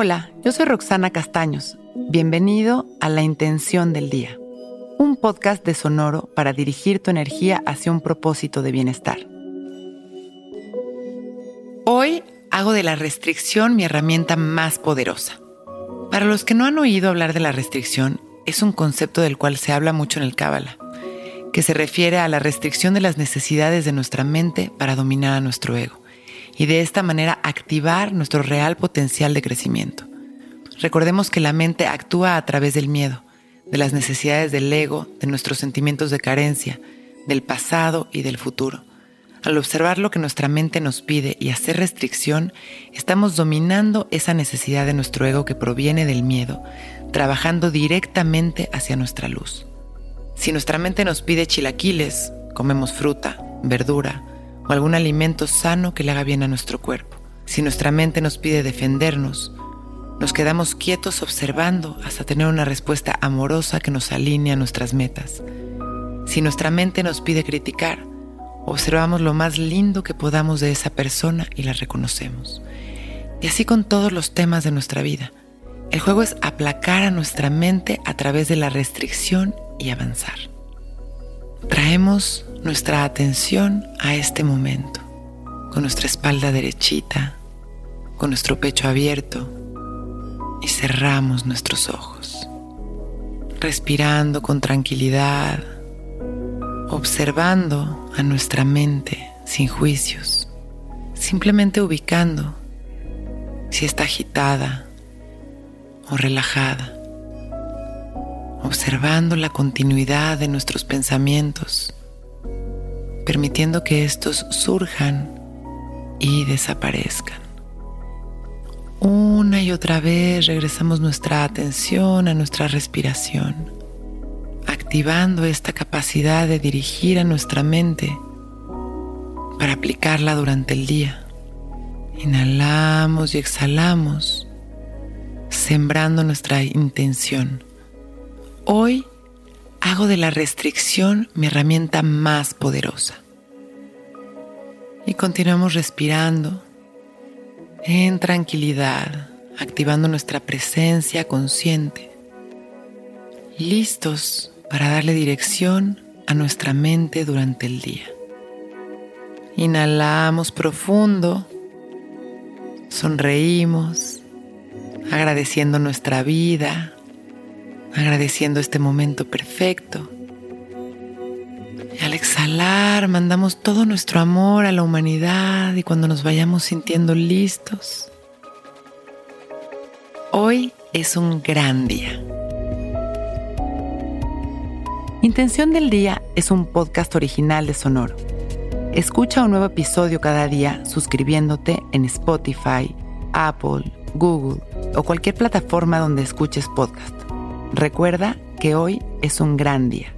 Hola, yo soy Roxana Castaños. Bienvenido a La Intención del Día, un podcast de Sonoro para dirigir tu energía hacia un propósito de bienestar. Hoy hago de la restricción mi herramienta más poderosa. Para los que no han oído hablar de la restricción, es un concepto del cual se habla mucho en el Cábala, que se refiere a la restricción de las necesidades de nuestra mente para dominar a nuestro ego y de esta manera activar nuestro real potencial de crecimiento. Recordemos que la mente actúa a través del miedo, de las necesidades del ego, de nuestros sentimientos de carencia, del pasado y del futuro. Al observar lo que nuestra mente nos pide y hacer restricción, estamos dominando esa necesidad de nuestro ego que proviene del miedo, trabajando directamente hacia nuestra luz. Si nuestra mente nos pide chilaquiles, comemos fruta, verdura, o algún alimento sano que le haga bien a nuestro cuerpo. Si nuestra mente nos pide defendernos, nos quedamos quietos observando hasta tener una respuesta amorosa que nos alinee a nuestras metas. Si nuestra mente nos pide criticar, observamos lo más lindo que podamos de esa persona y la reconocemos. Y así con todos los temas de nuestra vida. El juego es aplacar a nuestra mente a través de la restricción y avanzar. Traemos nuestra atención a este momento, con nuestra espalda derechita, con nuestro pecho abierto y cerramos nuestros ojos, respirando con tranquilidad, observando a nuestra mente sin juicios, simplemente ubicando si está agitada o relajada, observando la continuidad de nuestros pensamientos permitiendo que estos surjan y desaparezcan. Una y otra vez regresamos nuestra atención a nuestra respiración, activando esta capacidad de dirigir a nuestra mente para aplicarla durante el día. Inhalamos y exhalamos, sembrando nuestra intención. Hoy hago de la restricción mi herramienta más poderosa. Y continuamos respirando en tranquilidad, activando nuestra presencia consciente, listos para darle dirección a nuestra mente durante el día. Inhalamos profundo, sonreímos, agradeciendo nuestra vida, agradeciendo este momento perfecto. Al exhalar mandamos todo nuestro amor a la humanidad y cuando nos vayamos sintiendo listos, hoy es un gran día. Intención del Día es un podcast original de Sonoro. Escucha un nuevo episodio cada día suscribiéndote en Spotify, Apple, Google o cualquier plataforma donde escuches podcast. Recuerda que hoy es un gran día.